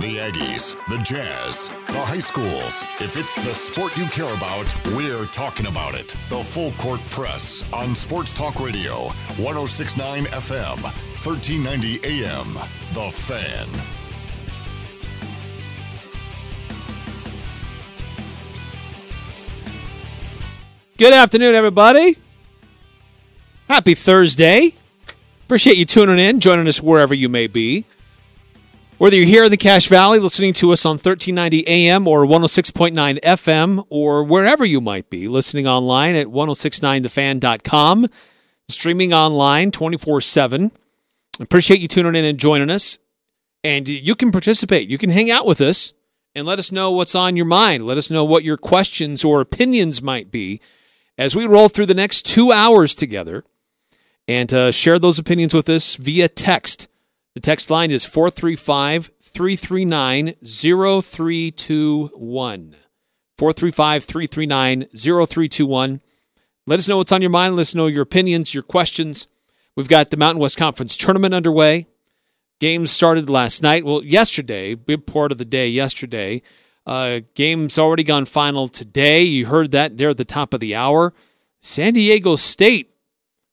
The Aggies, the Jazz, the high schools. If it's the sport you care about, we're talking about it. The Full Court Press on Sports Talk Radio, 1069 FM, 1390 AM. The Fan. Good afternoon, everybody. Happy Thursday. Appreciate you tuning in, joining us wherever you may be. Whether you're here in the Cache Valley listening to us on 1390 AM or 106.9 FM, or wherever you might be, listening online at 1069thefan.com, streaming online 24 7. Appreciate you tuning in and joining us. And you can participate. You can hang out with us and let us know what's on your mind. Let us know what your questions or opinions might be as we roll through the next two hours together and uh, share those opinions with us via text. The text line is 435 339 0321. 435 339 0321. Let us know what's on your mind. Let us know your opinions, your questions. We've got the Mountain West Conference tournament underway. Games started last night. Well, yesterday, big part of the day yesterday. Uh, game's already gone final today. You heard that there at the top of the hour. San Diego State,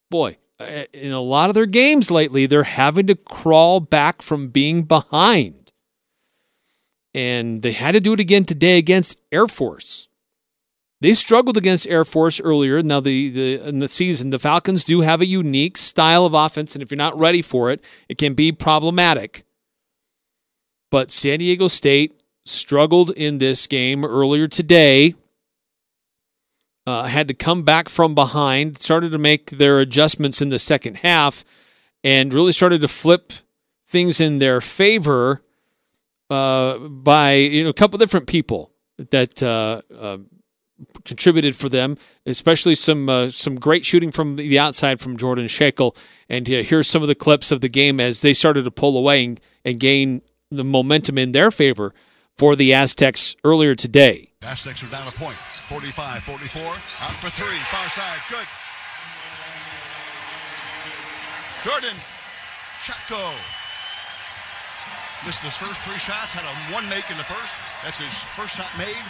boy, Uh, in a lot of their games lately, they're having to crawl back from being behind. And they had to do it again today against Air Force. They struggled against Air Force earlier. Now, the, the in the season, the Falcons do have a unique style of offense, and if you're not ready for it, it can be problematic. But San Diego State struggled in this game earlier today uh, had to come back from behind, started to make their adjustments in the second half, and really started to flip things in their favor uh, by you know a couple different people that uh, uh contributed for them, especially some uh, some great shooting from the outside from Jordan Schakel. And here's some of the clips of the game as they started to pull away and, and gain the momentum in their favor for the Aztecs earlier today. Aztecs are down a point. 45, 44. Out for three. Far side. Good. Jordan Schakel. Missed his first three shots. Had a one make in the first. That's his first shot made.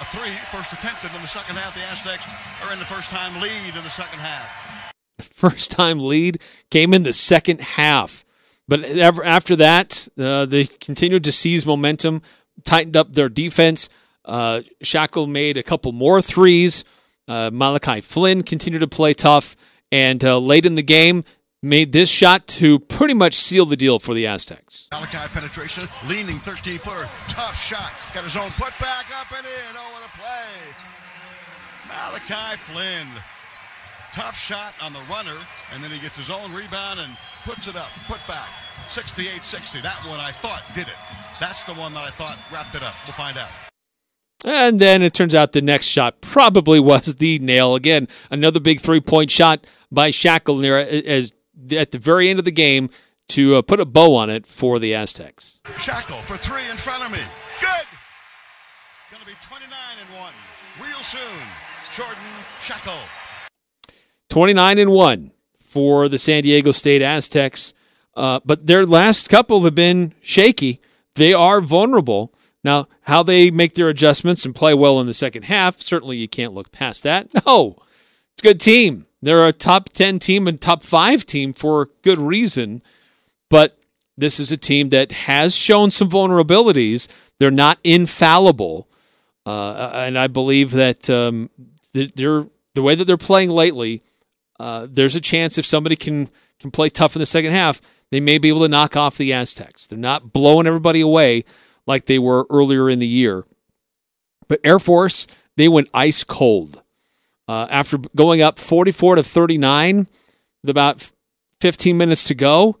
A three, first attempted in the second half. The Aztecs are in the first time lead in the second half. First time lead came in the second half. But after that, uh, they continued to seize momentum, tightened up their defense. Uh, Schakel made a couple more threes. Uh, Malachi Flynn continued to play tough, and uh, late in the game, made this shot to pretty much seal the deal for the Aztecs. Malachi penetration, leaning 13 footer, tough shot, got his own put back up and in. Oh, what a play! Malachi Flynn, tough shot on the runner, and then he gets his own rebound and puts it up, put back. 68-60. That one I thought did it. That's the one that I thought wrapped it up. We'll find out. And then it turns out the next shot probably was the nail. Again, another big three point shot by Schakel near as at the very end of the game to uh, put a bow on it for the Aztecs. Schakel for three in front of me. Good. Going to be 29 and 1 real soon. Jordan Schakel. 29 and 1 for the San Diego State Aztecs. Uh, but their last couple have been shaky. They are vulnerable. Now, how they make their adjustments and play well in the second half, certainly you can't look past that. No, it's a good team. They're a top 10 team and top five team for good reason. But this is a team that has shown some vulnerabilities. They're not infallible. Uh, and I believe that um, they're, the way that they're playing lately, uh, there's a chance if somebody can, can play tough in the second half, they may be able to knock off the Aztecs. They're not blowing everybody away like they were earlier in the year. But Air Force, they went ice cold. Uh, after going up 44 to 39 with about 15 minutes to go,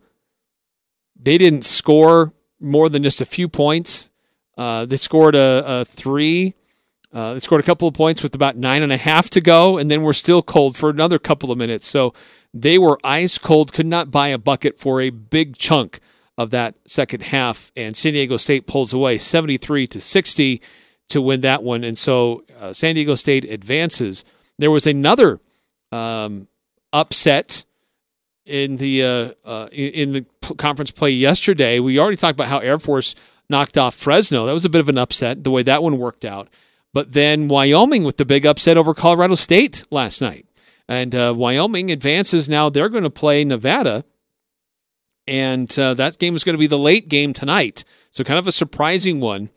they didn't score more than just a few points. Uh, they scored a, a three. Uh, they scored a couple of points with about nine and a half to go, and then we're still cold for another couple of minutes. So they were ice cold, could not buy a bucket for a big chunk of that second half, and San Diego State pulls away 73 to 60 to win that one. And so uh, San Diego State advances. There was another um, upset in the uh, uh, in the conference play yesterday. We already talked about how Air Force knocked off Fresno. That was a bit of an upset the way that one worked out. But then Wyoming with the big upset over Colorado State last night. And uh, Wyoming advances now. They're going to play Nevada. And uh, that game is going to be the late game tonight. So, kind of a surprising one.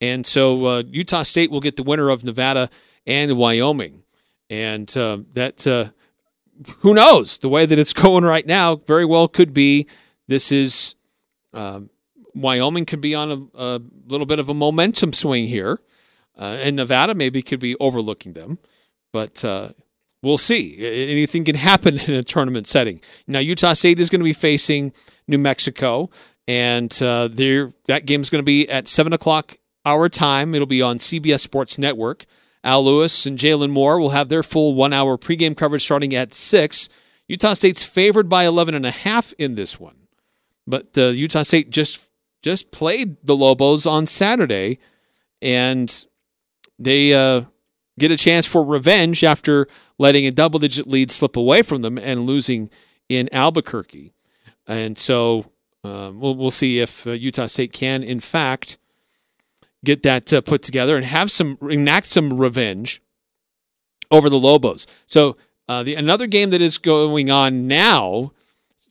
And so, uh, Utah State will get the winner of Nevada and Wyoming. And uh, that, uh, who knows, the way that it's going right now, very well could be this is um, Wyoming could be on a, a, little bit of a momentum swing here, uh, and Nevada maybe could be overlooking them, but uh, we'll see. Anything can happen in a tournament setting. Now Utah State is going to be facing New Mexico, and uh, that game is going to be at seven o'clock our time. It'll be on CBS Sports Network. Al Lewis and Jalen Moore will have their full one-hour pregame coverage starting at six. Utah State's favored by 11 and a half in this one. But uh, Utah State just just played the Lobos on Saturday, and they uh, get a chance for revenge after letting a double digit lead slip away from them and losing in Albuquerque. And so um, we'll, we'll see if uh, Utah State can, in fact, get that uh, put together and have some enact some revenge over the Lobos. So uh, the another game that is going on now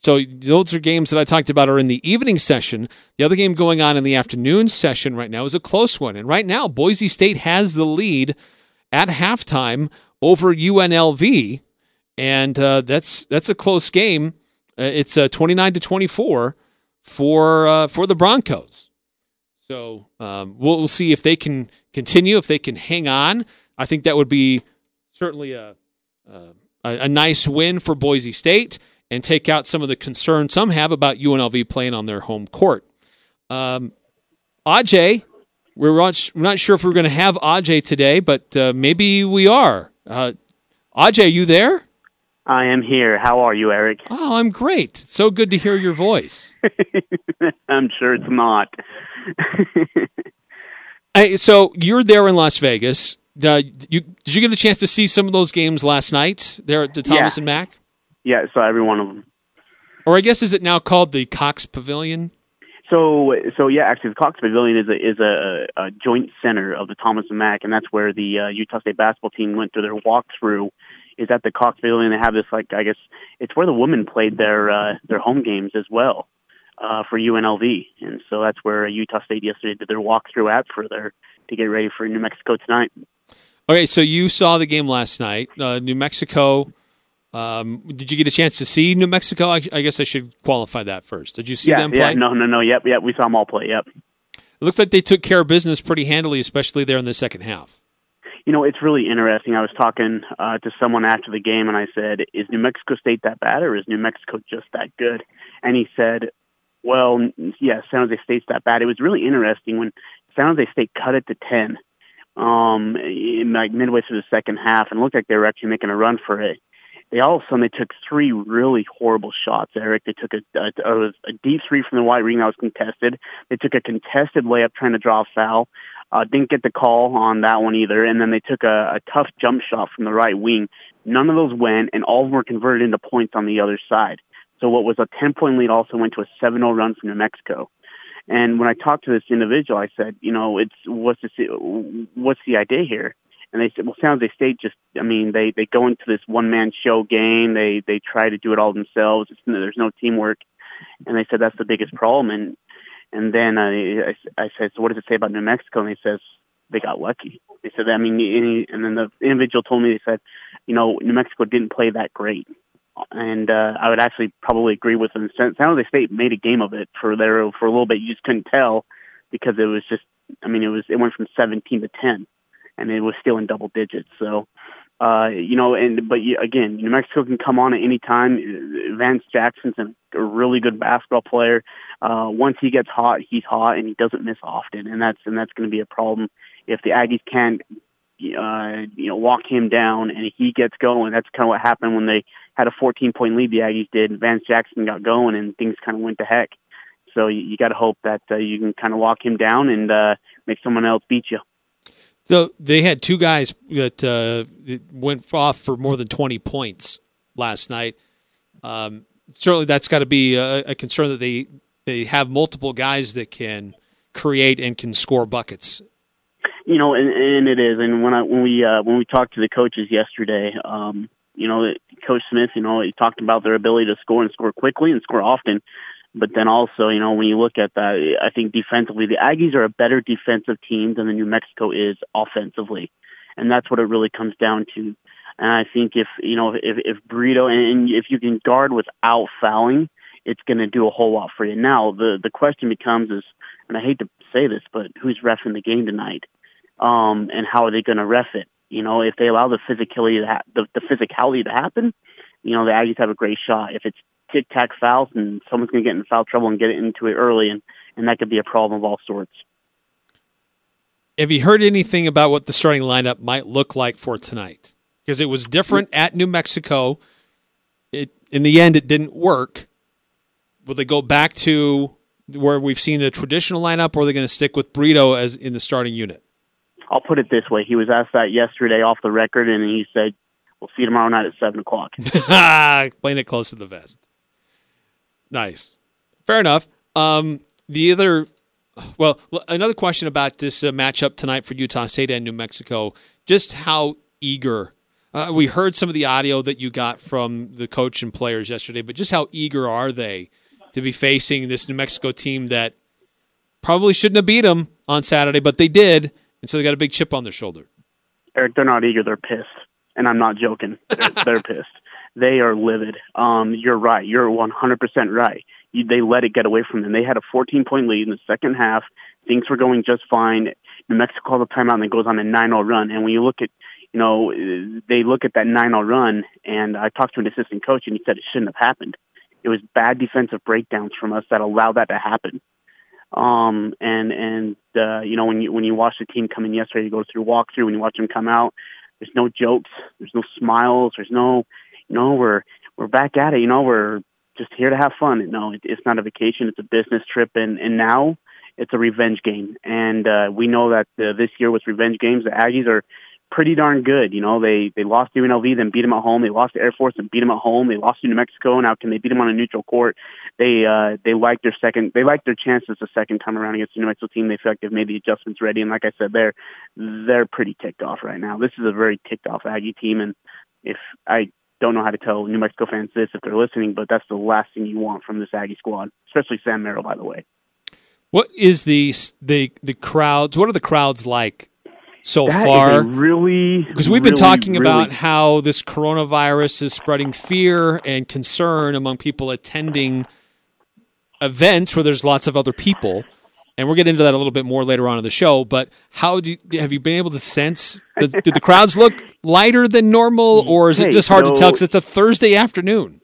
so those are games that I talked about are in the evening session. The other game going on in the afternoon session right now is a close one. And right now, Boise State has the lead at halftime over UNLV. And uh, that's that's a close game. Uh, it's uh, 29 to 24 for uh, for the Broncos. So um, we'll, we'll see if they can continue, if they can hang on. I think that would be certainly a, a, a nice win for Boise State and take out some of the concern some have about UNLV playing on their home court. Um, Aj, we're not, we're not sure if we're going to have Aj today, but uh, maybe we are. Uh, Aj, are you there? I am here. How are you, Eric? Oh, I'm great. It's so good to hear your voice. I'm sure it's not. hey, so you're there in Las Vegas. Uh, you, did you get a chance to see some of those games last night there at the Thomas yeah. and Mack? Yeah, so every one of them. Or I guess is it now called the Cox Pavilion? So, so yeah, actually, the Cox Pavilion is a is a, a joint center of the Thomas and Mack, and that's where the uh, Utah State basketball team went through their walkthrough. Is at the Cox Pavilion. They have this like I guess it's where the women played their uh, their home games as well uh, for UNLV, and so that's where Utah State yesterday did their walkthrough at for their to get ready for New Mexico tonight. Okay, so you saw the game last night. Uh, New Mexico um, did you get a chance to see New Mexico? I, I, guess I should qualify that first. Did you see yeah, them play? Yeah, no, no, no. Yep, yep. We saw them all play. Yep. It looks like they took care of business pretty handily, especially there in the second half. You know, it's really interesting. I was talking uh, to someone after the game, and I said, "Is New Mexico State that bad, or is New Mexico just that good?" And he said, "Well, yeah, San Jose State's that bad." It was really interesting when San Jose State cut it to ten, um, in like midway through the second half, and looked like they were actually making a run for it they all of a sudden they took three really horrible shots. Eric, they took a, a, a deep three from the white ring that was contested. They took a contested layup trying to draw a foul. Uh, didn't get the call on that one either. And then they took a, a tough jump shot from the right wing. None of those went, and all of them were converted into points on the other side. So what was a 10 point lead also went to a 7 0 run from New Mexico. And when I talked to this individual, I said, you know, it's what's the what's the idea here? And they said, well, San Jose State just, I mean, they they go into this one man show game. They they try to do it all themselves. It's, there's no teamwork, and they said that's the biggest problem. And and then I, I I said, so what does it say about New Mexico? And he says they got lucky. They said, I mean, any, and then the individual told me they said, you know, New Mexico didn't play that great. And uh, I would actually probably agree with them. San Jose State made a game of it for their for a little bit. You just couldn't tell because it was just, I mean, it was it went from 17 to 10 and it was still in double digits. So, uh, you know, and but again, New Mexico can come on at any time. Vance Jackson's a really good basketball player. Uh, once he gets hot, he's hot, and he doesn't miss often, and that's and that's going to be a problem if the Aggies can't, uh, you know, walk him down and he gets going. That's kind of what happened when they had a 14 point lead. The Aggies did. Vance Jackson got going, and things kind of went to heck. So you, you got to hope that uh, you can kind of walk him down and uh, make someone else beat you. So they had two guys that uh, went off for more than 20 points last night. Um, certainly, that's got to be a, a, concern that they they have multiple guys that can create and can score buckets. You know, and, and it is. And when I when we uh, when we talked to the coaches yesterday, um, you know, Coach Smith, you know, he talked about their ability to score and score quickly and score often. But then also, you know, when you look at that, I think defensively, the Aggies are a better defensive team than the New Mexico is offensively, and that's what it really comes down to. And I think if you know if if Brito and if you can guard without fouling, it's going to do a whole lot for you. Now the the question becomes is, and I hate to say this, but who's refing the game tonight, um, and how are they going to ref it? You know, if they allow the physicality to ha- the, the physicality to happen, you know the Aggies have a great shot. If it's tic tac fouls, and someone's going to get in foul trouble and get it into it early, and and that could be a problem of all sorts. Have you heard anything about what the starting lineup might look like for tonight? Because it was different at New Mexico. It in the end it didn't work. Will they go back to where we've seen a traditional lineup, or are they going to stick with Brito as in the starting unit? I'll put it this way: he was asked that yesterday off the record, and he said, "We'll see you tomorrow night at seven o'clock." Playing it close to the vest. Nice, fair enough. Um, the other, well, another question about this uh, matchup tonight for Utah State and New Mexico. Just how eager. Uh, we heard some of the audio that you got from the coach and players yesterday, but just how eager are they to be facing this New Mexico team that probably shouldn't have beat them on Saturday, but they did, and so they got a big chip on their shoulder. Eric, they're not eager; they're pissed, and I'm not joking. They're, they're pissed. They are livid. Um, you're right. You're 100% right. You, they let it get away from them. They had a 14 point lead in the second half. Things were going just fine. New Mexico calls a timeout and it goes on a 9-0 run. And when you look at you know, they look at that 9-0 run, and I talked to an assistant coach, and he said it shouldn't have happened. It was bad defensive breakdowns from us that allowed that to happen. Um, and and uh, you know when you when you watch the team come in yesterday, you go through walkthrough. When you watch them come out, there's no jokes, there's no smiles, there's no, know, we're we're back at it. You know, we're just here to have fun. No, it, it's not a vacation; it's a business trip, and and now it's a revenge game. And uh, we know that uh, this year with revenge games, the Aggies are pretty darn good. You know, they they lost to UNLV, then beat them at home. They lost to Air Force and beat them at home. They lost to New Mexico. Now can they beat them on a neutral court? They uh, they like their second. They like their chances the second time around against the New Mexico team. They feel like they've made the adjustments ready. And like I said, they're they're pretty ticked off right now. This is a very ticked off Aggie team. And if I don't know how to tell New Mexico fans this if they're listening, but that's the last thing you want from this Aggie squad, especially Sam Merrill, by the way. What is the the the crowds? What are the crowds like so That far? really Because we've been really, talking really- about how this coronavirus is spreading fear and concern among people attending events where there's lots of other people. And we'll get into that a little bit more later on in the show. But how do you, have you been able to sense? Did, did the crowds look lighter than normal, or is it just hard to tell because it's a Thursday afternoon?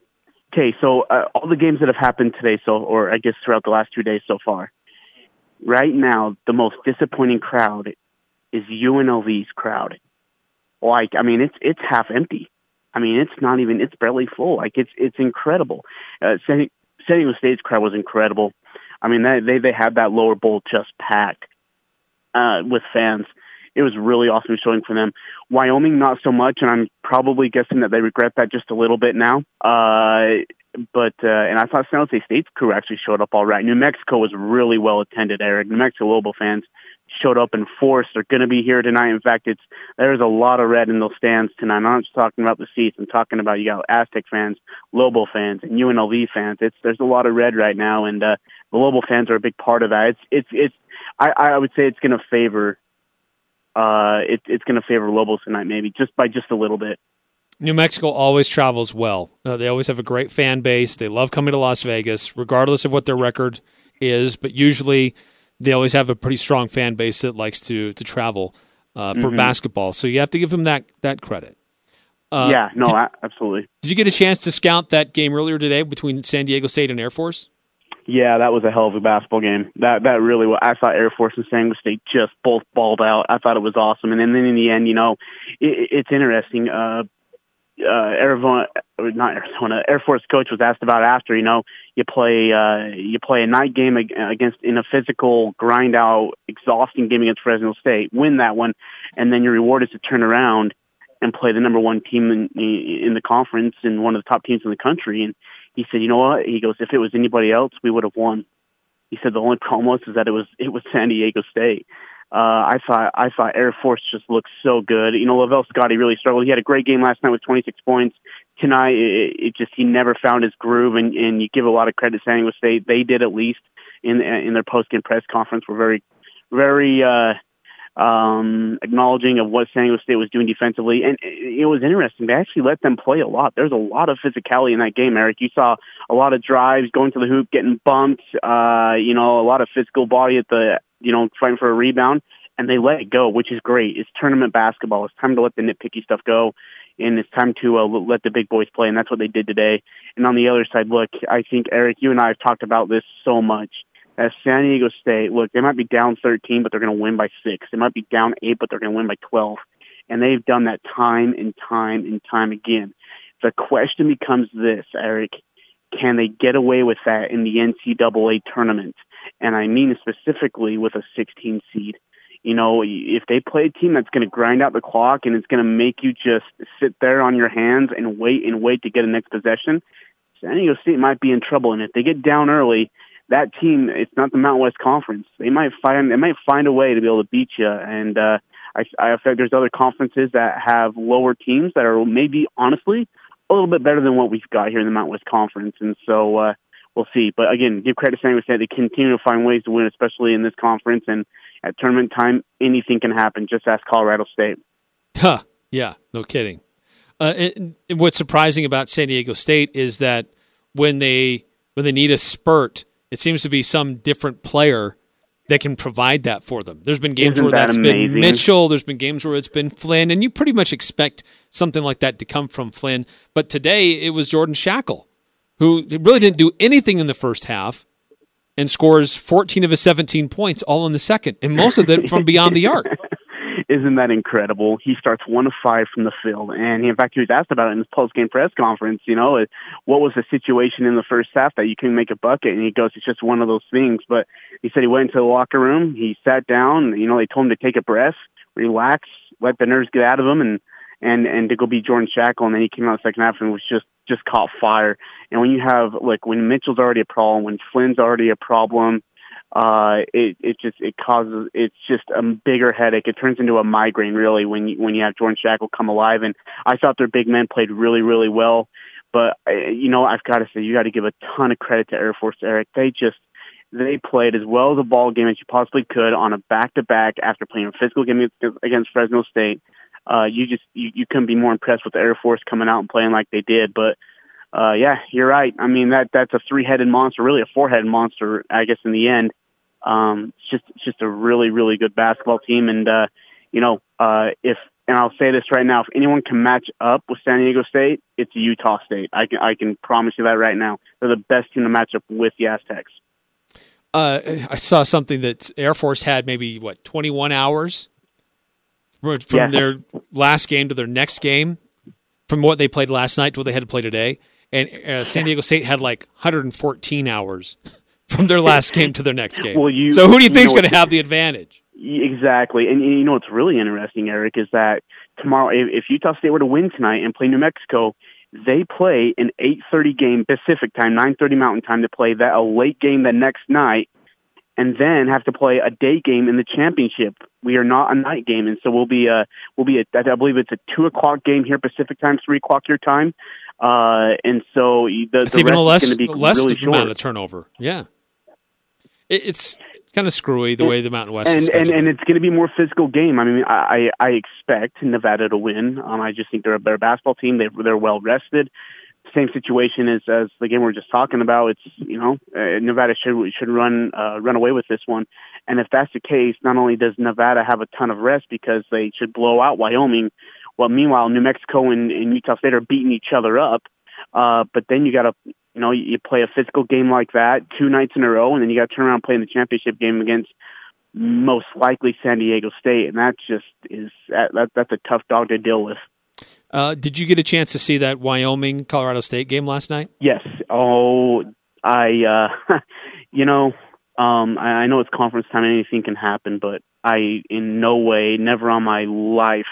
Okay, so uh, all the games that have happened today, so or I guess throughout the last two days so far, right now the most disappointing crowd is UNLV's crowd. Like, I mean, it's it's half empty. I mean, it's not even it's barely full. Like, it's it's incredible. Uh, San, San Diego State's crowd was incredible. I mean, they they had that lower bowl just packed uh, with fans. It was really awesome showing for them. Wyoming, not so much, and I'm probably guessing that they regret that just a little bit now. Uh, but uh, and I thought San Jose State's crew actually showed up all right. New Mexico was really well attended. Eric, New Mexico Lobo fans showed up in force. They're going to be here tonight. In fact, it's there's a lot of red in those stands tonight. I'm not just talking about the seats. I'm talking about you got Aztec fans, Lobo fans, and UNLV fans. It's there's a lot of red right now, and uh, the Lobo fans are a big part of that. It's it's it's I, I would say it's going to favor uh it, it's going to favor Lobos tonight, maybe just by just a little bit. New Mexico always travels well. Uh, they always have a great fan base. They love coming to Las Vegas, regardless of what their record is. But usually, they always have a pretty strong fan base that likes to to travel uh, for Mhm. basketball. So you have to give them that that credit. Uh, yeah, no, Did, absolutely. did you get a chance to scout that game earlier today between San Diego State and Air Force? Yeah, that was a hell of a basketball game. That that really was. I thought Air Force and San Diego State just both balled out. I thought it was awesome. And then, then in the end, you know, it, it's interesting. Uh, uh, Arizona, not Arizona, Air Force coach was asked about after. You know, you play uh, you play a night game against in a physical grind out, exhausting game against Fresno State, win that one, and then your reward is to turn around and play the number one team in in the conference and one of the top teams in the country. And he said, you know what? He goes, if it was anybody else, we would have won. He said the only problem was is that it was it was San Diego State. Uh, I thought I thought Air Force just looked so good. You know, Lavelle Scottie really struggled. He had a great game last night with 26 points. Tonight, it, it just he never found his groove, and, and you give a lot of credit to San Diego State. They did at least in in their post game press conference. Were very very uh, um, acknowledging of what San Diego State was doing defensively. And it was interesting. They actually let them play a lot. There's a lot of physicality in that game, Eric. You saw a lot of drives going to the hoop, getting bumped, uh, you know, a lot of physical body at the, you know, fighting for a rebound. And they let it go, which is great. It's tournament basketball. It's time to let the nitpicky stuff go. And it's time to uh, let the big boys play. And that's what they did today. And on the other side, look, I think, Eric, you and I have talked about this so much as San Diego State, look, they might be down 13, but they're going to win by six. They might be down eight, but they're going to win by 12. And they've done that time and time and time again. The question becomes this, Eric. Can they get away with that in the NCAA tournament? And I mean specifically with a 16 seed. You know, if they play a team that's going to grind out the clock and it's going to make you just sit there on your hands and wait and wait to get a next possession, San Diego State might be in trouble. And if they get down early, that team, it's not the Mountain West Conference. They might find they might find a way to be able to beat you. And uh, I, I think there's other conferences that have lower teams that are maybe honestly a little bit better than what we've got here in the Mountain West Conference. And so uh, we'll see. But again, give credit to San Jose. They continue to find ways to win, especially in this conference. And at tournament time, anything can happen. Just ask Colorado State. Huh. Yeah. No kidding. Uh, and, and what's surprising about San Diego State is that when they when they need a spurt it seems to be some different player that can provide that for them. There's been games Isn't where that that's amazing? been Mitchell. There's been games where it's been Flynn, and you pretty much expect something like that to come from Flynn. But today it was Jordan Schakel, who really didn't do anything in the first half and scores 14 of his 17 points all in the second, and most of it from beyond the arc. Isn't that incredible? He starts one of five from the field, and in fact, he was asked about it in his post-game press conference. You know, what was the situation in the first half that you couldn't make a bucket? And he goes, "It's just one of those things." But he said he went into the locker room, he sat down. You know, they told him to take a breath, relax, let the nerves get out of him, and and and to go be Jordan Schakel. And then he came out the second half and was just just caught fire. And when you have like when Mitchell's already a problem, when Flynn's already a problem, uh, it it just it causes it's just a bigger headache. It turns into a migraine really when you when you have Jordan Schakel come alive. And I thought their big men played really really well, but uh, you know I've got to say you got to give a ton of credit to Air Force Eric. They just they played as well as a ball game as you possibly could on a back to back after playing a physical game against Fresno State. Uh, you just you, you couldn't be more impressed with the Air Force coming out and playing like they did, but uh, yeah, you're right. I mean that that's a three headed monster, really a four headed monster, I guess in the end. Um, it's just it's just a really really good basketball team, and uh, you know uh, if and I'll say this right now, if anyone can match up with San Diego State, it's Utah State. I can I can promise you that right now. They're the best team to match up with the Aztecs. Uh, I saw something that Air Force had maybe what 21 hours from Yeah. their last game to their next game, from what they played last night to what they had to play today, and uh, San Diego State had like 114 hours from their last game to their next game. Well, you- so who do you you think's know going to have the advantage? Exactly, and you know what's really interesting, Eric, is that tomorrow, if, if Utah State were to win tonight and play New Mexico, they play an 8:30 game Pacific time, 9:30 Mountain time to play that a late game the next night, and then have to play a day game in the championship. We are not a night game, and so we'll be a we'll be a, I believe it's a two o'clock game here Pacific time, three o'clock your time, uh, and so the, It's the even a less is going to be less really short. amount of turnover. Yeah, it's kind of screwy the way the Mountain West is and and, and it's going to be a more physical game. I mean, I I I expect Nevada to win. Um, I just think they're a better basketball team. They they're well rested. Same situation as as the game we are just talking about. It's you know uh, Nevada should should run uh, run away with this one. And if that's the case, not only does Nevada have a ton of rest because they should blow out Wyoming, well, meanwhile New Mexico and, and Utah State are beating each other up. Uh, but then you got to, you know, you play a physical game like that two nights in a row, and then you got to turn around and play in the championship game against most likely San Diego State, and that just is that, that that's a tough dog to deal with. uh, did you get a chance to see that Wyoming Colorado State game last night? Yes. Oh, I, uh, you know, um, I, I know it's conference time anything can happen, but I, in no way, never on my life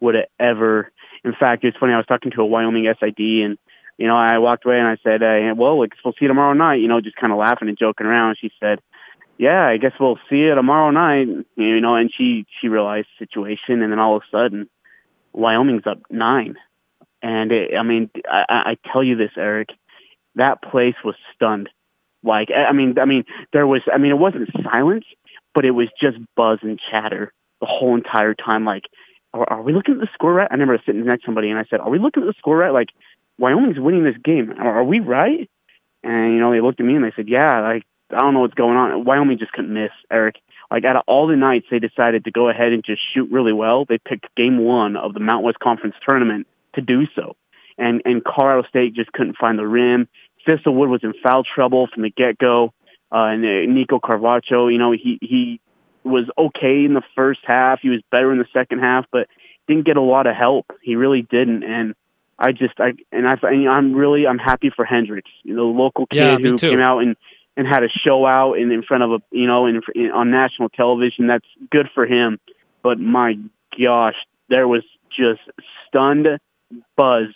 would have ever. In fact, it's funny. I was talking to a Wyoming SID, and you know, I walked away and I said, uh, well, we'll see you tomorrow night, you know, just kind of laughing and joking around. She said, yeah, I guess we'll see you tomorrow night, you know, and she, she realized the situation. And then all of a sudden, Wyoming's up nine. And it, I mean, I, I tell you this, Eric, that place was stunned. Like, I mean, I mean, there was, I mean, it wasn't silence, but it was just buzz and chatter the whole entire time. Like, are, are we looking at the score right? I remember sitting next to somebody and I said, are we looking at the score right? Like, Wyoming's winning this game. Are, we right? And, you know, they looked at me and they said, yeah, like, I don't know what's going on. Wyoming just couldn't miss, Eric. Like, out of all the nights they decided to go ahead and just shoot really well, they picked game one of the Mountain West Conference tournament to do so. And, and Colorado State just couldn't find the rim. Thistlewood was in foul trouble from the get go. Uh, and uh, Nico Carvacho, you know, he, he was okay in the first half. He was better in the second half, but didn't get a lot of help. He really didn't. And I just, I, and I, I'm really, I'm happy for Hendricks, you know, the local kid Yeah, who too. came out and, and had a show out in, in front of a, you know, in, in, on national television. That's good for him. But my gosh, there was just stunned buzz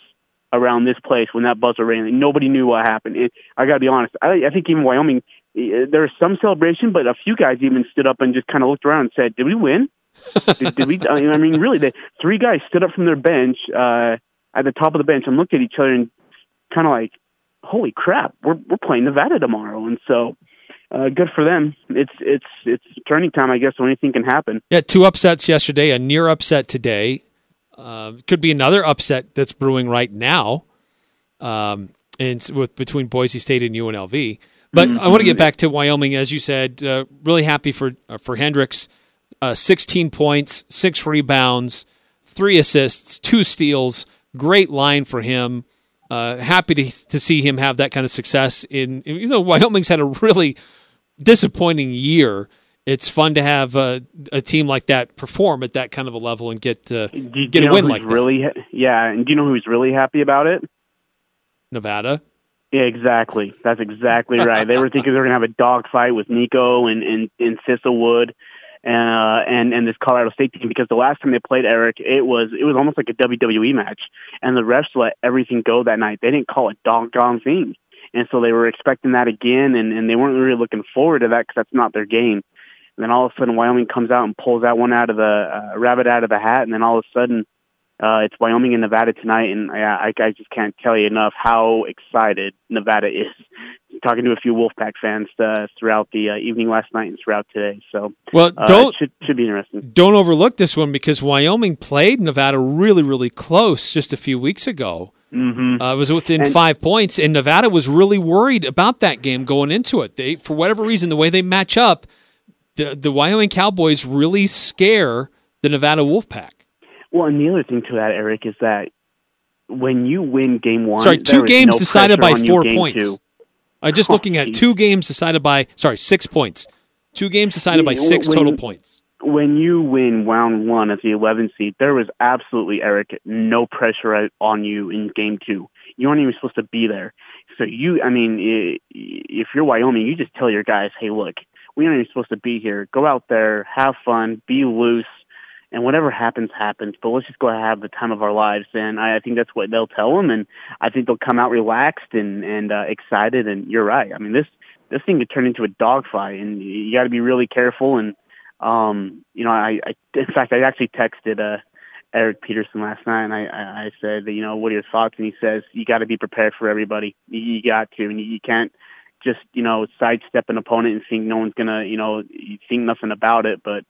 around this place when that buzzer rang. Nobody knew what happened. It, I got to be honest. I, I think even Wyoming, eh, there was some celebration, but a few guys even stood up and just kind of looked around and said, "Did we win? did, did we?" I mean, really, the three guys stood up from their bench uh, at the top of the bench and looked at each other and kind of like, "Holy crap, we're we're playing Nevada tomorrow!" And so. Uh, good for them. It's it's it's turning time, I guess. So anything can happen. Yeah, two upsets yesterday, a near upset today. Uh, could be another upset that's brewing right now, um, and with between Boise State and UNLV. But I want to get back to Wyoming, as you said. Uh, really happy for uh, for Hendricks. Uh, 16 points, six rebounds, three assists, two steals. Great line for him. Uh, happy to to see him have that kind of success. In even though Wyoming's had a really disappointing year, it's fun to have a, a team like that perform at that kind of a level and get uh, get a win like that. really, ha- yeah. And do you know who's really happy about it? Nevada. Yeah, exactly. That's exactly right. They were thinking they were going to have a dogfight with Nico and and, and Thistlewood, uh, and and this Colorado State team because the last time they played Eric, it was it was almost like a WWE match, and the refs let everything go that night. They didn't call a doggone thing, and so they were expecting that again, and and they weren't really looking forward to that because that's not their game. And then all of a sudden, Wyoming comes out and pulls that one out of the uh, rabbit out of the hat, and then all of a sudden, uh, it's Wyoming and Nevada tonight, and I, I, I just can't tell you enough how excited Nevada is. Talking to a few Wolfpack fans uh, throughout the uh, evening last night and throughout today, so Well, uh, don't it should should be interesting. don't overlook this one because Wyoming played Nevada really really close just a few weeks ago. hmm Uh, it was within And- five points, and Nevada was really worried about that game going into it. They, for whatever reason, the way they match up, the the Wyoming Cowboys really scare the Nevada Wolfpack. Well, and the other thing to that, Eric, is that when you win game one, Sorry, two games no decided by four points. two. Uh, just Oh, looking at geez. two games decided by sorry six points, two games decided by six when- total points. when you win round one as the 11 seed, there was absolutely, Eric, no pressure on you in game two. You weren't even supposed to be there. So you, I mean, if you're Wyoming, you just tell your guys, hey, look, we aren't even supposed to be here. Go out there, have fun, be loose, and whatever happens, happens. But let's just go have the time of our lives. And I, I think that's what they'll tell them. And I think they'll come out relaxed and and uh, excited. And you're right. I mean, this this thing could turn into a dogfight, and you got to be really careful. And um, you know, I, I in fact I actually texted uh, Eric Peterson last night, and I, I, said, you know, what are your thoughts? And he says, you got to be prepared for everybody. You, got to, and you can't just you know sidestep an opponent and think no one's gonna you know think nothing about it, but.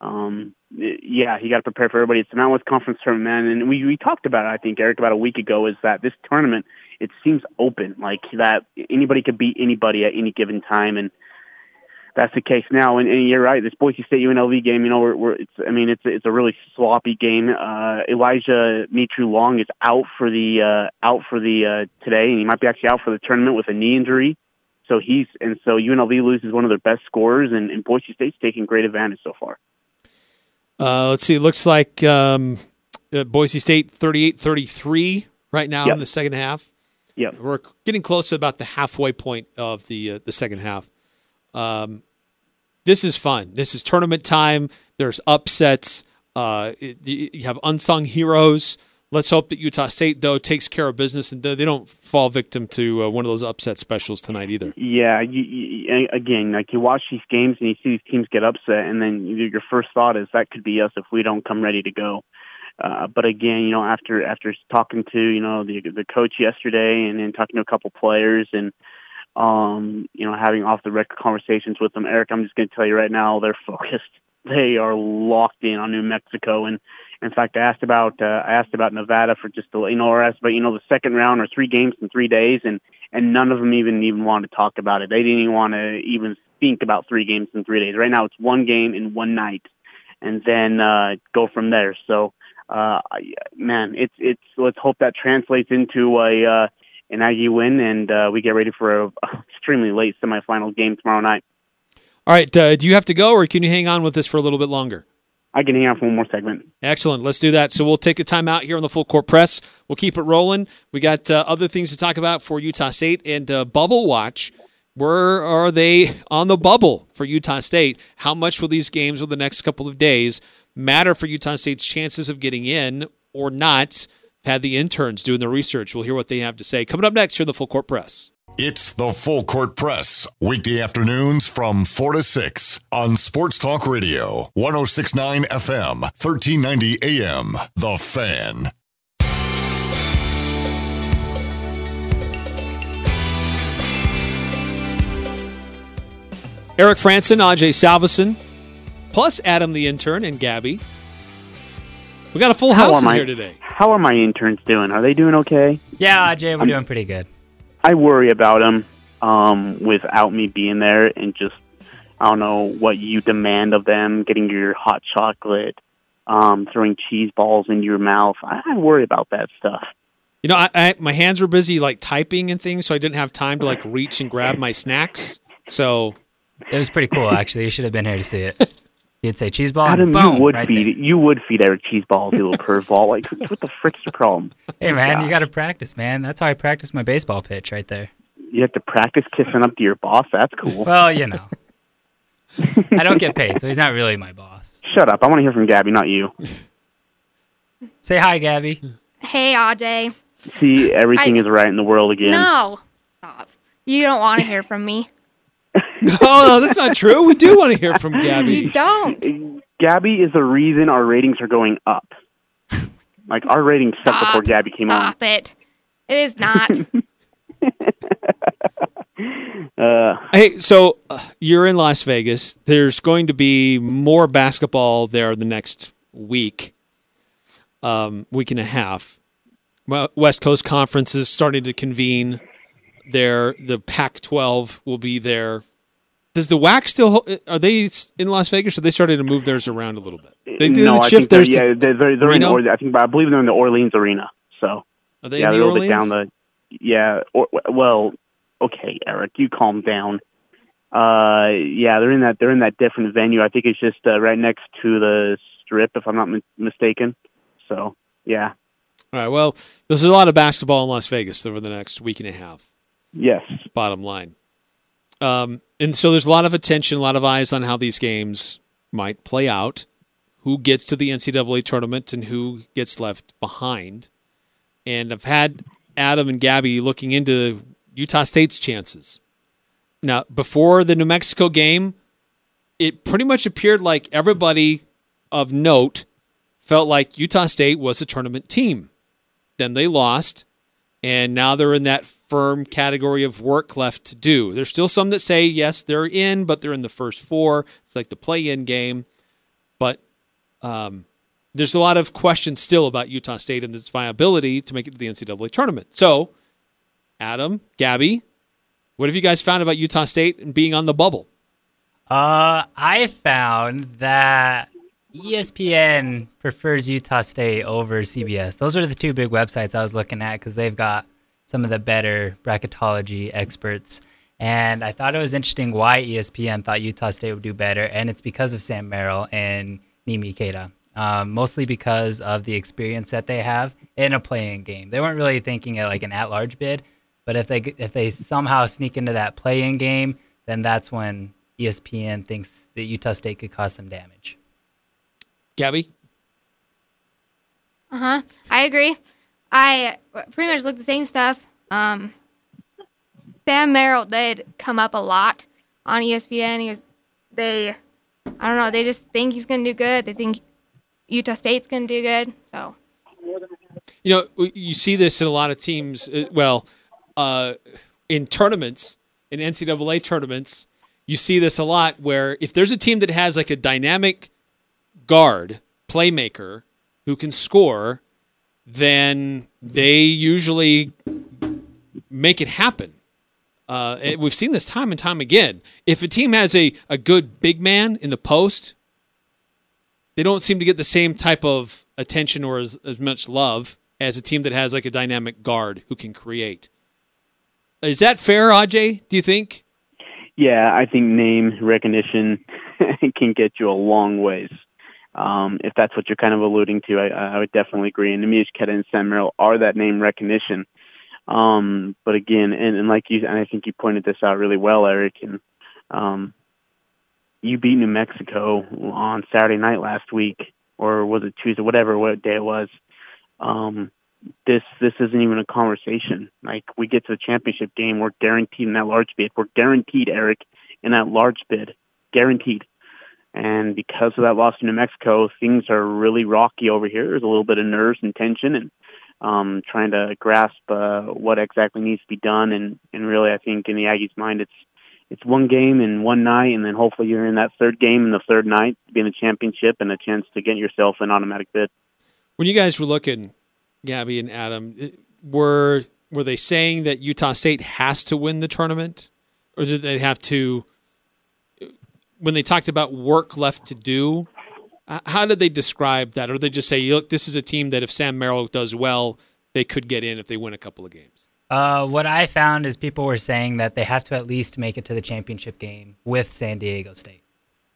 Um, yeah, you got to prepare for everybody. It's Mountain West Conference tournament, man, and we we talked about it. I think Eric about a week ago is that this tournament it seems open, like that anybody could beat anybody at any given time, and that's the case now. And, and you're right. This Boise State UNLV game, you know, we're, we're it's I mean, it's it's a really sloppy game. Uh, Elijah Mitrou-Long is out for the uh, out for the uh, today, and he might be actually out for the tournament with a knee injury. So he's and so UNLV loses one of their best scorers, and, and Boise State's taking great advantage so far. Uh, let's see. It looks like um, uh, Boise State 38-33 right now Yep. in the second half. Yep. We're getting close to about the halfway point of the uh, the second half. Um, this is fun. This is tournament time. There's upsets. Uh, it, you have unsung heroes Let's hope that Utah State though takes care of business and they don't fall victim to uh, one of those upset specials tonight either. Yeah, you, you, again, like you watch these games and you see these teams get upset, and then your first thought is that could be us if we don't come ready to go. Uh, but again, you know, after after talking to you know the the coach yesterday and then talking to a couple players and um, you know having off the record conversations with them, Eric, I'm just going to tell you right now, they're focused. They are locked in on New Mexico, and in fact, I asked about uh, I asked about Nevada for just a, you know, or asked about you know the second round or three games in three days, and and none of them even even wanted to talk about it. They didn't even want to even think about three games in three days. Right now, it's one game in one night, and then uh, go from there. So uh, man, it's it's let's hope that translates into a uh, an Aggie win, and uh, we get ready for a extremely late semifinal game tomorrow night. All right, uh, do you have to go, or can you hang on with us for a little bit longer? I can hang on for one more segment. Excellent. Let's do that. So we'll take a time out here on the full court press. We'll keep it rolling. We got uh, other things to talk about for Utah State and uh, bubble watch. Where are they on the bubble for Utah State? How much will these games over the next couple of days matter for Utah State's chances of getting in or not. Had the interns doing the research. We'll hear what they have to say. Coming up next here, in the Full Court Press. It's the Full Court Press, weekday afternoons from 4 to 6 on Sports Talk Radio, 1069 FM, 1390 AM. The Fan. Eric Frandsen, Ajay Salvesen, plus Adam the intern and Gabby. We got a full house in my, here today. How are my interns doing? Are they doing okay? Yeah, Jay, we're I'm, doing pretty good. I worry about them um, without me being there and just I don't know what you demand of them, getting your hot chocolate, um, throwing cheese balls in your mouth. I, I worry about that stuff. You know, I, I, my hands were busy like typing and things, so I didn't have time to like reach and grab my snacks. So it was pretty cool, actually. You should have been here to see it. You'd say cheese ball. Adam, boom, you would right feed there. you would feed Eric cheese balls, you little curveball. Like what the frick's the problem? Hey man, you got to practice, man. That's how I practice my baseball pitch right there. You have to practice kissing up to your boss. That's cool. Well, you know, I don't get paid, so he's not really my boss. Shut up! I want to hear from Gabby, not you. Say hi, Gabby. Hey, Ajay. See, everything I, is right in the world again. No, stop. You don't want to hear from me. No, no, that's not true. We do want to hear from Gabby. You don't. Gabby is the reason our ratings are going up. Like our ratings sucked before Gabby came stop on. Stop it. It is not. uh, hey, so uh, you're in Las Vegas. There's going to be more basketball there the next week, um, week and a half. West Coast Conference is starting to convene there. The Pac-12 will be there. Does the WAC's still are they in Las Vegas? Or they started to move theirs around a little bit? They did no, the shift theirs. Yeah, they're, they're, they're in. Or, I think, I believe they're in the Orleans arena. So are they yeah, they're a little bit down the. Yeah. Or, well, okay, Eric, you calm down. Uh, yeah, they're in that they're in that different venue. I think it's just uh, right next to the strip, if I'm not m- mistaken. So yeah. All right. Well, there's a lot of basketball in Las Vegas over the next week and a half. Yes. Bottom line. Um, and so there's a lot of attention, a lot of eyes on how these games might play out, who gets to the NCAA tournament and who gets left behind. And I've had Adam and Gabby looking into Utah State's chances. Now, before the New Mexico game, it pretty much appeared like everybody of note felt like Utah State was a tournament team. Then they lost and now they're in that firm category of work left to do. There's still some that say yes, they're in, but they're in the first four. It's like the play-in game, but um, there's a lot of questions still about Utah State and its viability to make it to the NCAA tournament. So, Adam, Gabby, what have you guys found about Utah State and being on the bubble? Uh, I found that ESPN prefers Utah State over CBS. Those are the two big websites I was looking at because they've got some of the better bracketology experts. And I thought it was interesting why ESPN thought Utah State would do better, and it's because of Sam Merrill and Neemi Queta. Um, mostly because of the experience that they have in a playing game. They weren't really thinking of like an at-large bid, but if they if they somehow sneak into that play-in game, then that's when ESPN thinks that Utah State could cause some damage. Gabby? Uh huh. I agree. I pretty much looked the same stuff. Um, Sam Merrill did come up a lot on ESPN. He was, they, I don't know, they just think he's going to do good. They think Utah State's going to do good. So, You know, you see this in a lot of teams. uh, Well, uh, in tournaments, in NCAA tournaments, you see this a lot where if there's a team that has like a dynamic guard, playmaker who can score, then they usually make it happen. Uh, we've seen this time and time again. If a team has a, a good big man in the post, they don't seem to get the same type of attention or as, as much love as a team that has like a dynamic guard who can create. Is that fair, Aj? Do you think? Yeah, I think name recognition can get you a long ways. Um, if that's what you're kind of alluding to, I, I would definitely agree. And Neemias Queta and Sam Merrill are that name recognition. Um, but again, and, and like you, and I think you pointed this out really well, Eric. And um, you beat New Mexico on Saturday night last week, or was it Tuesday? Whatever what day it was. Um, this this isn't even a conversation. Like we get to the championship game, we're guaranteed in that large bid. We're guaranteed, Eric, in that large bid, guaranteed. And because of that loss to New Mexico, things are really rocky over here. There's a little bit of nerves and tension, and um, trying to grasp uh, what exactly needs to be done. And and really, I think in the Aggies' mind, it's it's one game and one night, and then hopefully you're in that third game and the third night to be in the championship and a chance to get yourself an automatic bid. When you guys were looking, Gabby and Adam, were were they saying that Utah State has to win the tournament, or did they have to? When they talked about work left to do, how did they describe that? Or did they just say, "Look, this is a team that if Sam Merrill does well, they could get in if they win a couple of games." Uh, what I found is people were saying that they have to at least make it to the championship game with San Diego State.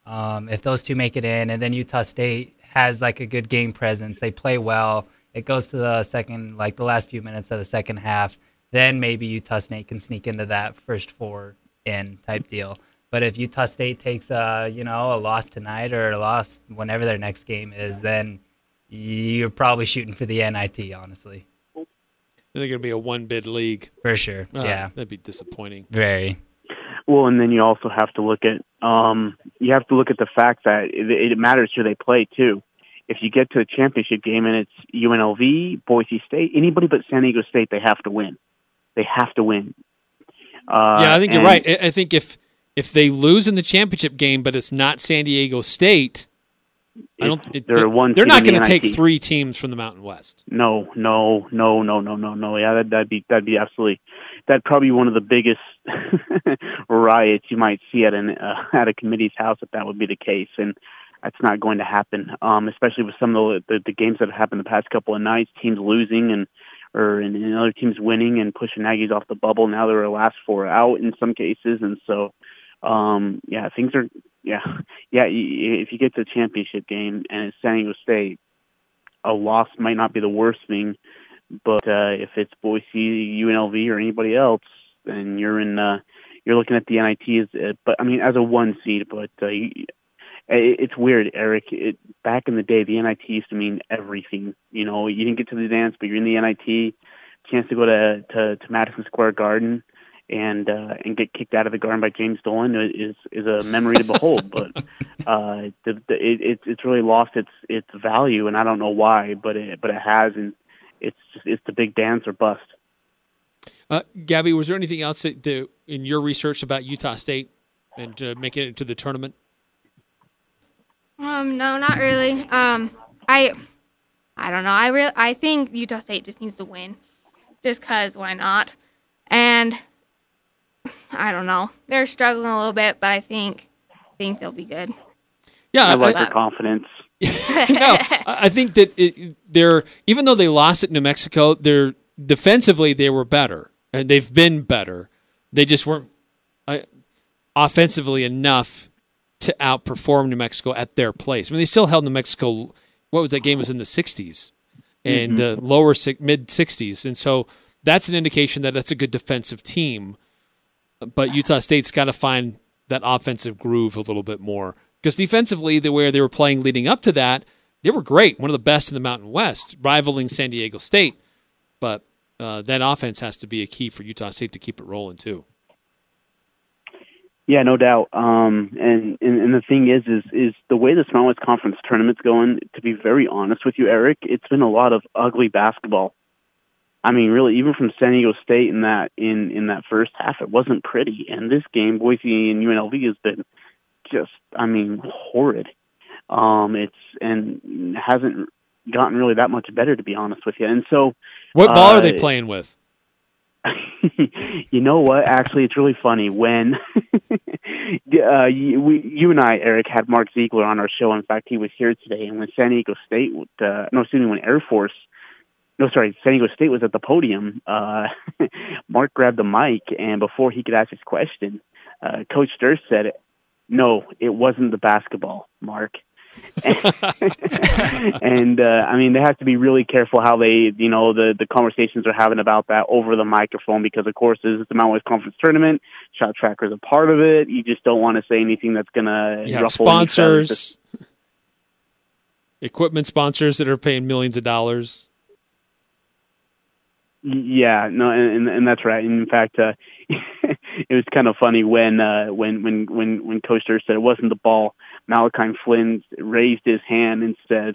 Um, if those two make it in, and then Utah State has like a good game presence, they play well. It goes to the second, like the last few minutes of the second half. Then maybe Utah State can sneak into that first four in type deal. But if Utah State takes a you know a loss tonight or a loss whenever their next game is, then you're probably shooting for the NIT, honestly, They're going to be a one bid league. for sure. Ah, yeah, that'd be disappointing. very. Well, and then you also have to look at um, you have to look at the fact that it, it matters who they play too. If you get to a championship game and it's UNLV, Boise State, anybody but San Diego State, they have to win. They have to win. Uh, yeah, I think you're right. I I think if if they lose in the championship game, but it's not San Diego State, I don't. It, they're one they're not going to take three teams from the Mountain West. No, no, no, no, no, no, no. Yeah, that, that'd be that'd be absolutely that'd probably be one of the biggest riots you might see at an uh, at a committee's house if that would be the case, and that's not going to happen. Um, especially with some of the, the the games that have happened the past couple of nights, teams losing and or and, and other teams winning and pushing Aggies off the bubble. Now they're the last four out in some cases, and so um, yeah, things are yeah yeah. If you get to the championship game and it's San Diego State a loss might not be the worst thing, but uh, if it's Boise, UNLV, or anybody else, then you're in. Uh, you're looking at the NIT as, uh, but I mean, as a one seed. But uh, you, it's weird, Eric. It, back in the day, the NIT used to mean everything. You know, you didn't get to the dance, but you're in the NIT. Chance to go to to, to Madison Square Garden and uh, and get kicked out of the garden by James Dolan is is a memory to behold. But uh, the, the, it, it's it's really lost its its value, and I don't know why, but it but it has, and it's just, it's the big dance or bust. Uh, Gabby, was there anything else that, that in your research about Utah State and uh, making it into the tournament? um, no, not really. Um, I, I don't know. I really, I think Utah State just needs to win, just cause why not? And I don't know. They're struggling a little bit, but I think, think they'll be good. Yeah, I like I, their confidence. no, I I think that it, they're even though they lost at New Mexico, they're defensively they were better and they've been better. They just weren't uh, offensively enough to outperform New Mexico at their place. I mean, they still held New Mexico. What was that game? Was in the '60s and uh, lower mid '60s, and so that's an indication that that's a good defensive team. But Utah State's got to find that offensive groove a little bit more because defensively, the way they were playing leading up to that, they were great, one of the best in the Mountain West, rivaling San Diego State. But uh, that offense has to be a key for Utah State to keep it rolling too. Yeah, no doubt. Um, and, and and the thing is, is is the way the Mountain West Conference tournament's going. To be very honest with you, Eric, it's been a lot of ugly basketball. I mean, really, even from San Diego State in that in in that first half, it wasn't pretty. And this game, Boise and UNLV has been just, I mean, horrid. Um, it's and hasn't gotten really that much better, to be honest with you. And so, what ball uh, are they playing with? you know what? Actually, it's really funny when uh, you, we, you and I, Eric, had Mark Ziegler on our show. In fact, he was here today. And when San Diego State, uh, no, excuse me, when Air Force, no, sorry, San Diego State was at the podium, uh, Mark grabbed the mic, and before he could ask his question, uh, Coach Durst said, "No, it wasn't the basketball, Mark." and uh, I mean, they have to be really careful how they, you know, the the conversations are having about that over the microphone because, of course, this is the Mountain West Conference tournament. ShotTracker is a part of it. You just don't want to say anything that's You have ruffle sponsors, equipment sponsors that are paying millions of dollars. Yeah, no, and and, that's right. In fact, uh, it was kind of funny when uh, when when when when Coach said it wasn't the ball. Malachi Flynn raised his hand and said,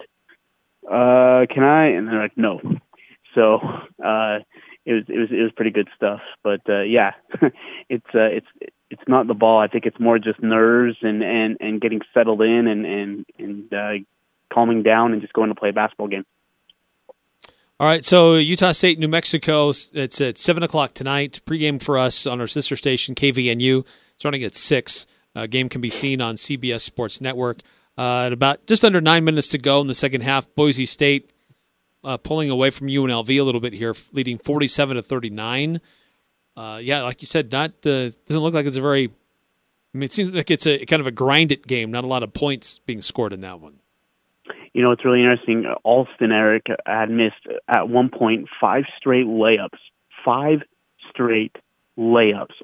uh, "Can I?" And they're like, "No." So uh, it was it was it was pretty good stuff. But uh, yeah, it's uh, it's it's not the ball. I think it's more just nerves and and and getting settled in and and and uh, calming down and just going to play a basketball game. All right, so Utah State, New Mexico. It's at seven o'clock tonight. Pregame for us on our sister station KVNU, starting at six. Uh, game can be seen on CBS Sports Network. Uh, at about just under nine minutes to go in the second half, Boise State uh, pulling away from UNLV a little bit here, leading forty-seven to thirty-nine. Uh, yeah, like you said, not uh, doesn't look like it's a very. I mean, it seems like it's a kind of a grind it game. Not a lot of points being scored in that one. You know, it's really interesting. Alston Eric had missed at one point five straight layups, five straight layups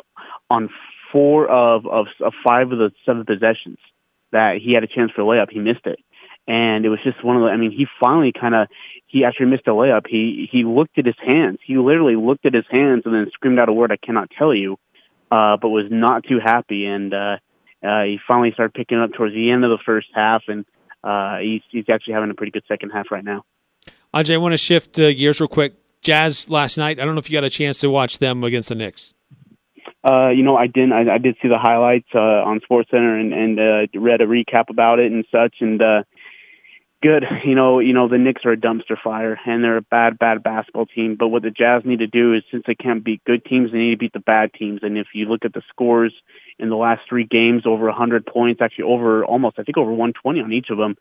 on four of, of, of five of the seven possessions that he had a chance for a layup. He missed it. And it was just one of the, I mean, he finally kind of, he actually missed a layup, he, he looked at his hands. He literally looked at his hands and then screamed out a word I cannot tell you, uh, but was not too happy. And, uh, uh, he finally started picking up towards the end of the first half and, uh, he's he's actually having a pretty good second half right now. Ajay, I want to shift uh, gears real quick. Jazz last night. I don't know if you got a chance to watch them against the Knicks. Uh, you know, I didn't. I, I did see the highlights uh, on SportsCenter and and uh, read a recap about it and such. And uh, good. You know, you know the Knicks are a dumpster fire and they're a bad, bad basketball team. But what the Jazz need to do is, since they can't beat good teams, they need to beat the bad teams. And if you look at the scores in the last three games, over 100 points, actually over almost, I think over 120 on each of them.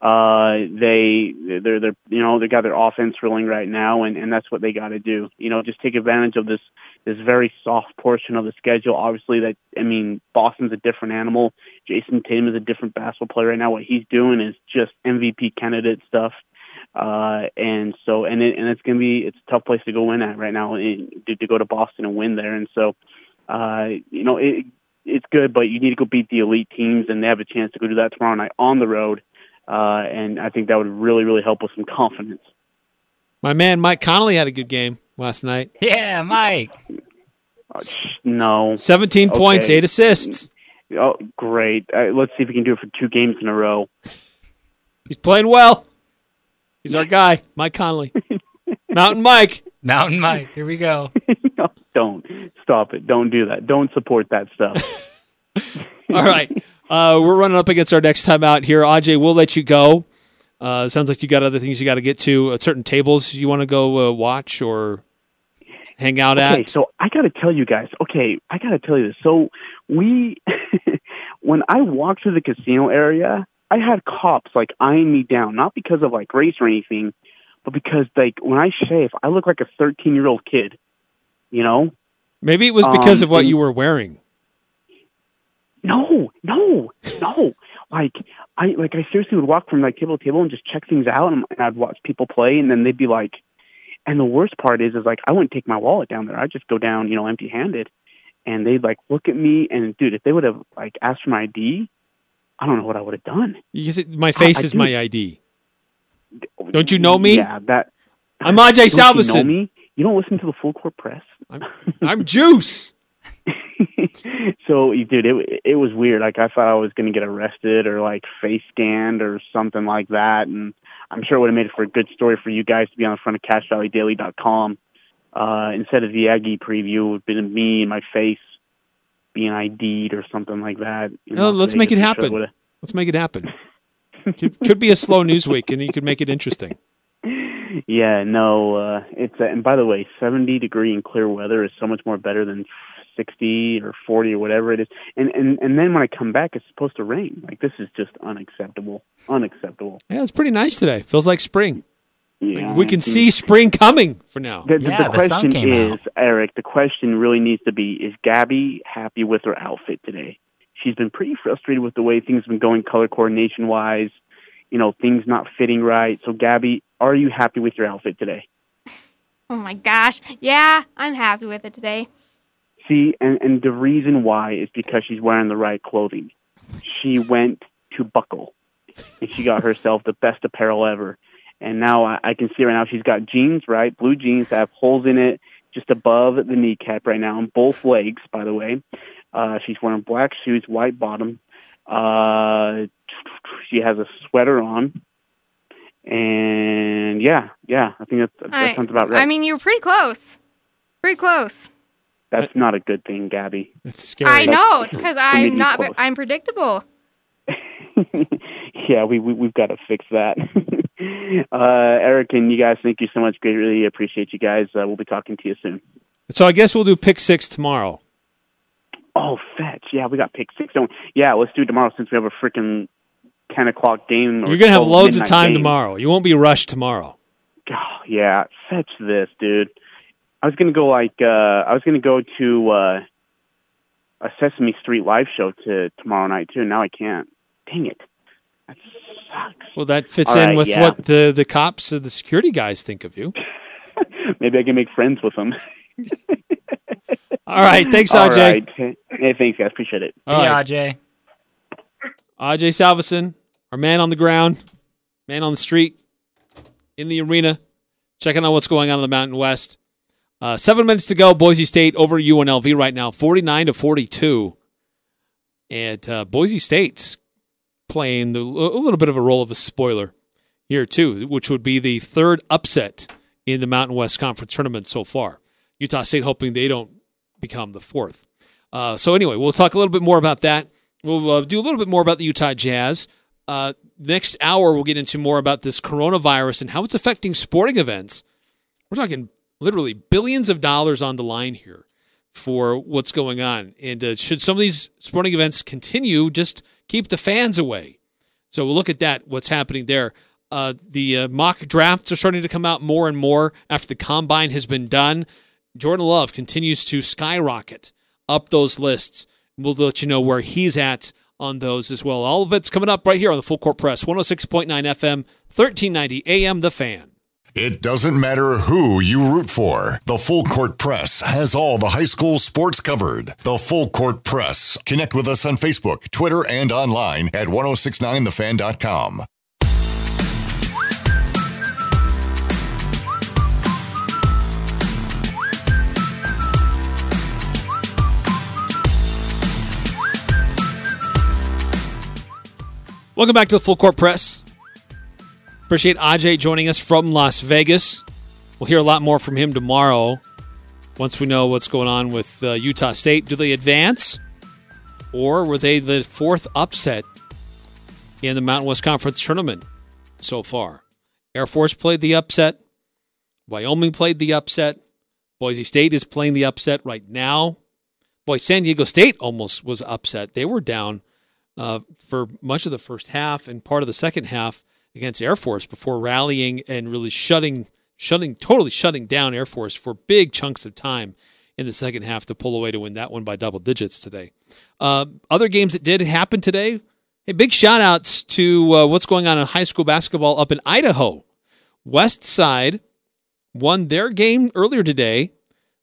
Uh, they they're they're you know they got their offense rolling right now, and and that's what they got to do. You know, just take advantage of this this very soft portion of the schedule. Obviously, that I mean, Boston's a different animal. Jayson Tatum is a different basketball player right now. What he's doing is just MVP candidate stuff. Uh, and so, and it, and it's gonna be it's a tough place to go win at right now, and to, to go to Boston and win there. And so, uh, you know, it, it's good, but you need to go beat the elite teams, and they have a chance to go do that tomorrow night on the road. Uh, and I think that would really, really help with some confidence. My man Mike Conley had a good game last night. Yeah, Mike. Uh, no, 17 points, Okay. eight assists. oh great. Uh, let's see if we can do it for two games in a row. He's playing well. He's our guy, Mike Conley. Mountain Mike. Mountain Mike. Here we go. no, don't stop it. Don't do that. Don't support that stuff. All right. Uh, we're running up against our next time out here. Aj, we'll let you go. Uh, sounds like you got other things you got to get to. Uh, certain tables you want to go uh, watch or hang out Okay, at. so I got to tell you guys. Okay, I got to tell you this. So we, when I walked through the casino area, I had cops like eyeing me down, not because of like race or anything, but because like when I shave, I look like a 13 year old kid. You know? Maybe it was because Um, of what and- you were wearing. No, no, no. like I like I seriously would walk from like table to table and just check things out, and, and I'd watch people play, and then they'd be like, and the worst part is, is like I wouldn't take my wallet down there. I'd just go down, you know, empty handed, and they'd like look at me, and dude, if they would have like asked for my ID, I don't know what I would have done. You said, my face I is do. my ID. Don't you know me? Yeah, that. I'm Ajay Don't you know Salvesen. me? You don't listen to the full court press. I'm Juice. so, dude, it it was weird. Like I thought I was going to get arrested or like face scanned or something like that, and I'm sure it would have made it for a good story for you guys to be on the front of CacheValleyDaily.com. Uh, instead of the Aggie preview, it would have been me and my face being ID'd or something like that. No, Las let's make it I'm sure happen. Let's make it happen. could, could be a slow news week, and you could make it interesting. Yeah, no, uh, it's uh, and by the way, 70 degree and clear weather is so much more better than 60 or 40 or whatever it is. And and and then when I come back, it's supposed to rain. Like this is just unacceptable, unacceptable. Yeah, it's pretty nice today. Feels like spring. Yeah, we can see spring coming for now. The, the, Yeah, the the question came is, out. Eric, the question really needs to be: Is Gabby happy with her outfit today? She's been pretty frustrated with the way things have been going, color coordination wise. You know, things not fitting right. So, Gabby, are you happy with your outfit today? Oh my gosh. Yeah, I'm happy with it today. See, and, and the reason why is because she's wearing the right clothing. She went to Buckle, and she got herself the best apparel ever. And now I, I can see right now she's got jeans, right? Blue jeans that have holes in it just above the kneecap right now on both legs, by the way. Uh, she's wearing black shoes, white bottom. Uh, she has a sweater on. And yeah, yeah, I think that, that I, sounds about right. I mean, you were pretty close. Pretty close. That's not a good thing, Gabby. It's scary. I know. It's because I'm not. close. I'm predictable. yeah, we, we we've got to fix that. uh, Eric and you guys, thank you so much. Greatly appreciate you guys. Uh, we'll be talking to you soon. So I guess we'll do pick six tomorrow. Oh, fetch! Yeah, we got pick six. Don't. Yeah, let's do it tomorrow since we have a freaking ten o'clock game. or You're gonna have loads of time game. tomorrow. You won't be rushed tomorrow. Oh, yeah, fetch this, dude. I was gonna go like uh I was gonna go to uh a Sesame Street live show to tomorrow night too. And now I can't. Dang it. That sucks. Well, that fits All in right, with yeah. what the the cops or the security guys think of you. Maybe I can make friends with them. All right, thanks, All Ajay. right. Hey, thanks, guys. Appreciate it. See All ya, right. Ajay. Ajay Salvesen, our man on the ground, man on the street, in the arena, checking on what's going on in the Mountain West. Uh, seven minutes to go. Boise State over UNLV right now, forty-nine to forty-two, and uh, Boise State's playing the, a little bit of a role of a spoiler here too, which would be the third upset in the Mountain West Conference tournament so far. Utah State hoping they don't become the fourth. Uh, so anyway, we'll talk a little bit more about that. We'll uh, do a little bit more about the Utah Jazz. Uh, next hour, we'll get into more about this coronavirus and how it's affecting sporting events. We're talking literally billions of dollars on the line here for what's going on. And uh, should some of these sporting events continue, just keep the fans away. So we'll look at that, what's happening there. Uh, the uh, mock drafts are starting to come out more and more after the combine has been done. Jordan Love continues to skyrocket up those lists. We'll let you know where he's at on those as well. All of it's coming up right here on the Full Court Press, 106.9 FM, 1390 AM, The Fan. It doesn't matter who you root for. The Full Court Press has all the high school sports covered. The Full Court Press. Connect with us on Facebook, Twitter, and online at 1069thefan.com. Welcome back to the Full Court Press. Appreciate Ajay joining us from Las Vegas. We'll hear a lot more from him tomorrow once we know what's going on with uh, Utah State. Do they advance? Or were they the fourth upset in the Mountain West Conference tournament so far? Air Force played the upset. Wyoming played the upset. Boise State is playing the upset right now. Boy, San Diego State almost was upset. They were down uh, for much of the first half and part of the second half against Air Force before rallying and really shutting, shutting, totally shutting down Air Force for big chunks of time in the second half to pull away to win that one by double digits today. Uh, other games that did happen today. Hey, big shout outs to uh, what's going on in high school basketball up in Idaho. West Side won their game earlier today.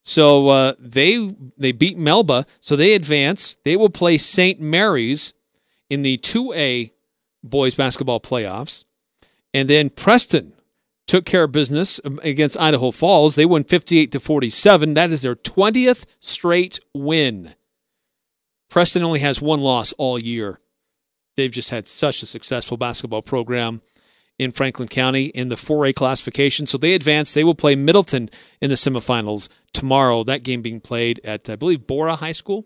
So uh, they they beat Melba, so they advance. They will play St. Maries in the 2A boys basketball playoffs. And then Preston took care of business against Idaho Falls. They won 58 to 47. That is their 20th straight win. Preston only has one loss all year. They've just had such a successful basketball program in Franklin County in the 4A classification. So they advance. They will play Middleton in the semifinals tomorrow. That game being played at, I believe, Borah High School.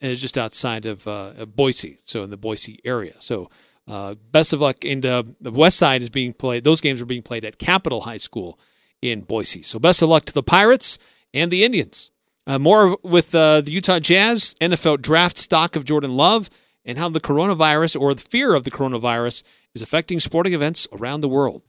And it's just outside of uh, Boise, so in the Boise area. So uh, best of luck. And uh, the West Side is being played. Those games are being played at Capital High School in Boise. So best of luck to the Pirates and the Indians. Uh, more with uh, the Utah Jazz, NFL draft stock of Jordan Love, and how the coronavirus or the fear of the coronavirus is affecting sporting events around the world.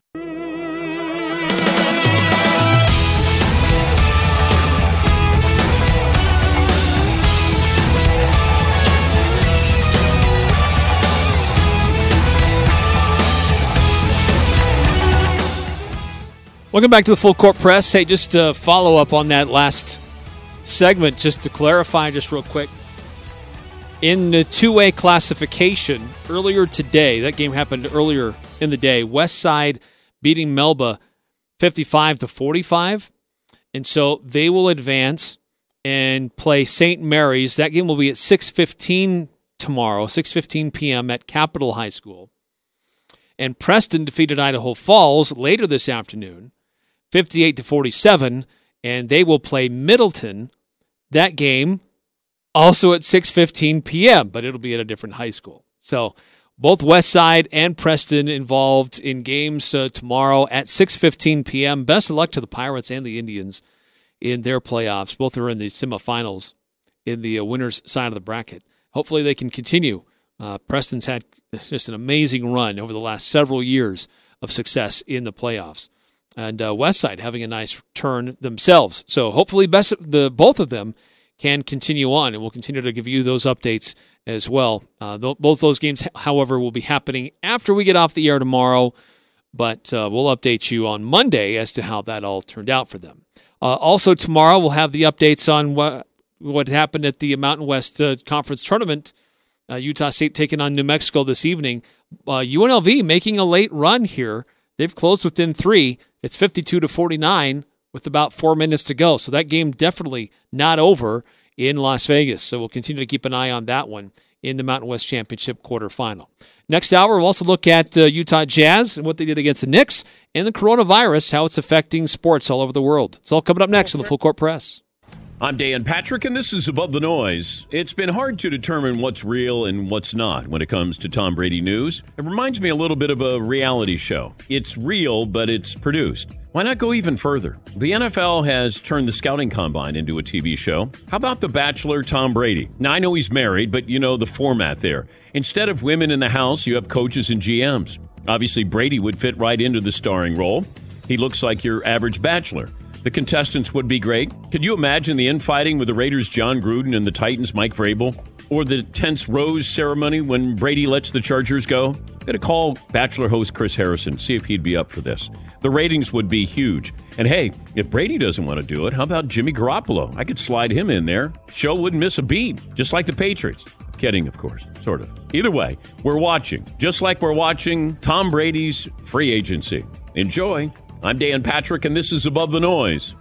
Welcome back to the Full Court Press. Hey, just to follow up on that last segment, just to clarify, just real quick. In the 2A classification, earlier today, that game happened earlier in the day, West Side beating Melba 55 to 45. And so they will advance and play St. Maries. That game will be at 6:15 tomorrow, 6:15 p.m. at Capital High School. And Preston defeated Idaho Falls later this afternoon. 58 to 47, and they will play Middleton. That game also at 6:15 p.m., but it'll be at a different high school. So both West Side and Preston involved in games uh, tomorrow at 6:15 p.m. Best of luck to the Pirates and the Indians in their playoffs. Both are in the semifinals in the uh, winners side of the bracket. Hopefully, they can continue. Uh, Preston's had just an amazing run over the last several years of success in the playoffs and uh, Westside having a nice turn themselves. So hopefully, best the both of them can continue on, and we'll continue to give you those updates as well. Uh, th- both those games, however, will be happening after we get off the air tomorrow, but uh, we'll update you on Monday as to how that all turned out for them. Uh, also, tomorrow we'll have the updates on what what happened at the Mountain West uh, Conference tournament. Uh, Utah State taking on New Mexico this evening. UNLV making a late run here. They've closed within three. It's 52 to 49 with about four minutes to go. So that game definitely not over in Las Vegas. So we'll continue to keep an eye on that one in the Mountain West Championship quarterfinal. Next hour, we'll also look at uh, Utah Jazz and what they did against the Knicks and the coronavirus, how it's affecting sports all over the world. It's all coming up next on the Full Court Press. I'm Dan Patrick, and this is Above the Noise. It's been hard to determine what's real and what's not when it comes to Tom Brady news. It reminds me a little bit of a reality show. It's real, but it's produced. Why not go even further? The NFL has turned the scouting combine into a TV show. How about The Bachelor Tom Brady? Now, I know he's married, but you know the format there. Instead of women in the house, you have coaches and GMs. Obviously, Brady would fit right into the starring role. He looks like your average bachelor. The contestants would be great. Could you imagine the infighting with the Raiders' Jon Gruden and the Titans' Mike Vrabel? Or the tense rose ceremony when Brady lets the Chargers go? Got to call Bachelor host Chris Harrison, see if he'd be up for this. The ratings would be huge. And hey, if Brady doesn't want to do it, how about Jimmy Garoppolo? I could slide him in there. Show wouldn't miss a beat, just like the Patriots. Kidding, of course, sort of. Either way, we're watching, just like we're watching Tom Brady's free agency. Enjoy. I'm Dan Patrick, and this is Above the Noise.